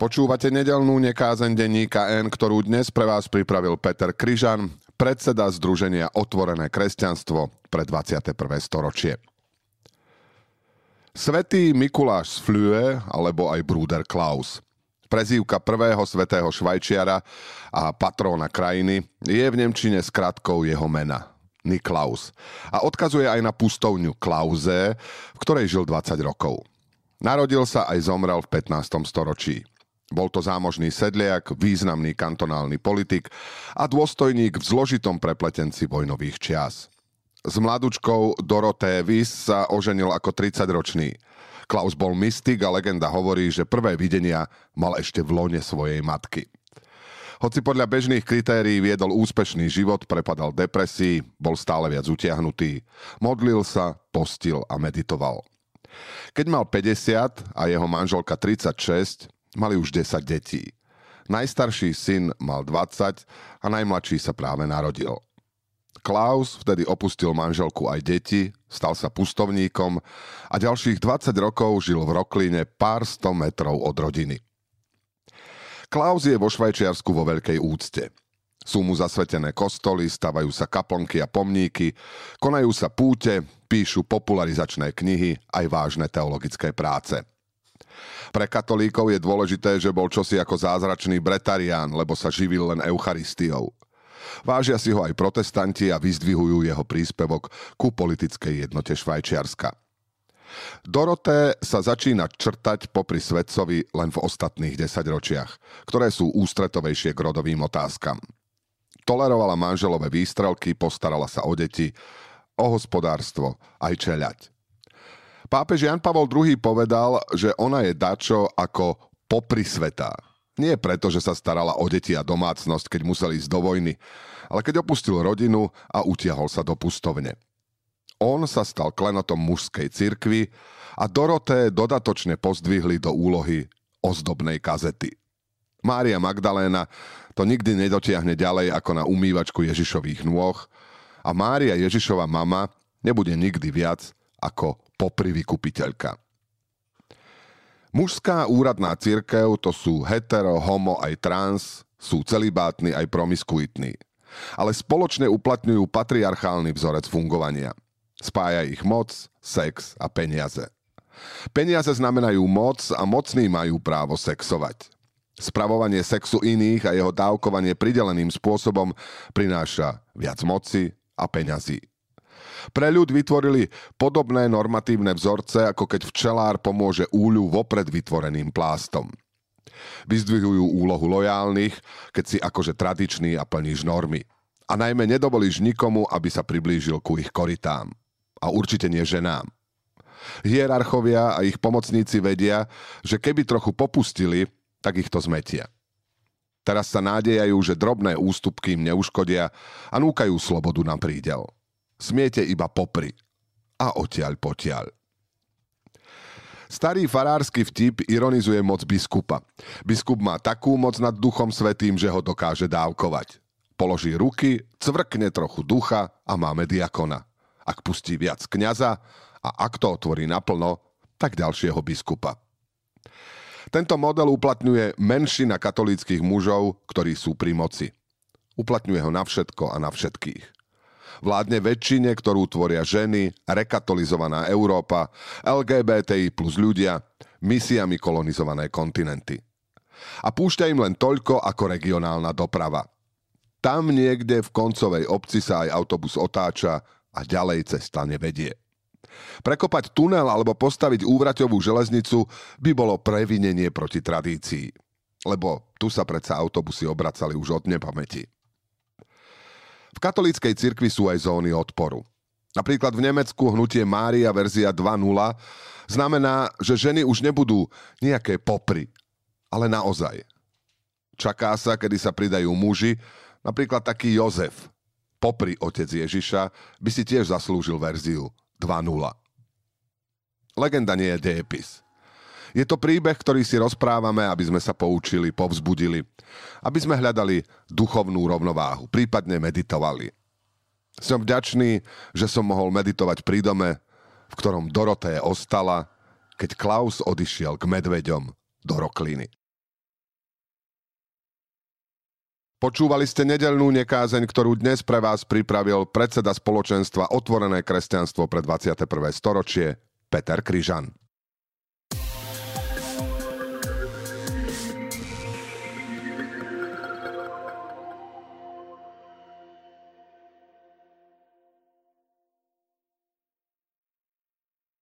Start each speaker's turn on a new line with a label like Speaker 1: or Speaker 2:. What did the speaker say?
Speaker 1: Počúvate nedelnú nekázen denníka N, ktorú dnes pre vás pripravil Peter Kryžan, predseda Združenia Otvorené kresťanstvo pre 21. storočie. Svetý Mikuláš z Flue, alebo aj Bruder Klaus. Prezývka prvého svetého švajčiara a patróna krajiny je v Nemčine skratkou jeho mena. Niklaus. A odkazuje aj na pustovňu Klauze, v ktorej žil 20 rokov. Narodil sa aj zomrel v 15. storočí. Bol to zámožný sedliak, významný kantonálny politik a dôstojník v zložitom prepletenci vojnových čias. S mladučkou Doroté Wies sa oženil ako 30-ročný. Klaus bol mystik a legenda hovorí, že prvé videnia mal ešte v lone svojej matky. Hoci podľa bežných kritérií viedol úspešný život, prepadal depresii, bol stále viac utiahnutý. Modlil sa, postil a meditoval. Keď mal 50 a jeho manželka 36, Mali už 10 detí. Najstarší syn mal 20 a najmladší sa práve narodil. Klaus vtedy opustil manželku aj deti, stal sa pustovníkom a ďalších 20 rokov žil v Rokline pár sto metrov od rodiny. Klaus je vo Švajčiarsku vo veľkej úcte. Sú mu zasvetené kostoly, stavajú sa kaplnky a pomníky, konajú sa púte, píšu popularizačné knihy aj vážne teologické práce – pre katolíkov je dôležité, že bol čosi ako zázračný bretarián, lebo sa živil len Eucharistiou. Vážia si ho aj protestanti a vyzdvihujú jeho príspevok ku politickej jednote Švajčiarska. Doroté sa začína črtať popri svetcovi len v ostatných desaťročiach, ktoré sú ústretovejšie k rodovým otázkam. Tolerovala manželové výstrelky, postarala sa o deti, o hospodárstvo, aj čeľať. Pápež Jan Pavol II povedal, že ona je dačo ako popri svetá. Nie preto, že sa starala o deti a domácnosť, keď museli ísť do vojny, ale keď opustil rodinu a utiahol sa do pustovne. On sa stal klenotom mužskej cirkvy a Doroté dodatočne pozdvihli do úlohy ozdobnej kazety. Mária Magdaléna to nikdy nedotiahne ďalej ako na umývačku Ježišových nôh a Mária Ježišova mama nebude nikdy viac ako popri vykupiteľka. Mužská úradná církev to sú hetero, homo aj trans, sú celibátni aj promiskuitní. Ale spoločne uplatňujú patriarchálny vzorec fungovania. Spája ich moc, sex a peniaze. Peniaze znamenajú moc a mocní majú právo sexovať. Spravovanie sexu iných a jeho dávkovanie prideleným spôsobom prináša viac moci a peňazí. Pre ľud vytvorili podobné normatívne vzorce, ako keď včelár pomôže úľu vopred vytvoreným plástom. Vyzdvihujú úlohu lojálnych, keď si akože tradičný a plníš normy. A najmä nedovolíš nikomu, aby sa priblížil ku ich koritám. A určite nie ženám. Hierarchovia a ich pomocníci vedia, že keby trochu popustili, tak ich to zmetia. Teraz sa nádejajú, že drobné ústupky im neuškodia a núkajú slobodu na prídel smiete iba popri a odtiaľ potiaľ. Starý farársky vtip ironizuje moc biskupa. Biskup má takú moc nad duchom svetým, že ho dokáže dávkovať. Položí ruky, cvrkne trochu ducha a máme diakona. Ak pustí viac kňaza a ak to otvorí naplno, tak ďalšieho biskupa. Tento model uplatňuje menšina katolíckých mužov, ktorí sú pri moci. Uplatňuje ho na všetko a na všetkých. Vládne väčšine, ktorú tvoria ženy, rekatolizovaná Európa, LGBTI plus ľudia, misiami kolonizované kontinenty. A púšťa im len toľko ako regionálna doprava. Tam niekde v koncovej obci sa aj autobus otáča a ďalej cesta nevedie. Prekopať tunel alebo postaviť úvraťovú železnicu by bolo previnenie proti tradícii. Lebo tu sa predsa autobusy obracali už od nepamäti. V katolíckej cirkvi sú aj zóny odporu. Napríklad v Nemecku hnutie Mária verzia 2.0 znamená, že ženy už nebudú nejaké popry, ale naozaj. Čaká sa, kedy sa pridajú muži, napríklad taký Jozef, popri otec Ježiša, by si tiež zaslúžil verziu 2.0. Legenda nie je dejepis. Je to príbeh, ktorý si rozprávame, aby sme sa poučili, povzbudili, aby sme hľadali duchovnú rovnováhu, prípadne meditovali. Som vďačný, že som mohol meditovať pri dome, v ktorom Doroté ostala, keď Klaus odišiel k medveďom do Rokliny. Počúvali ste nedelnú nekázeň, ktorú dnes pre vás pripravil predseda spoločenstva Otvorené kresťanstvo pre 21. storočie Peter Kryžan.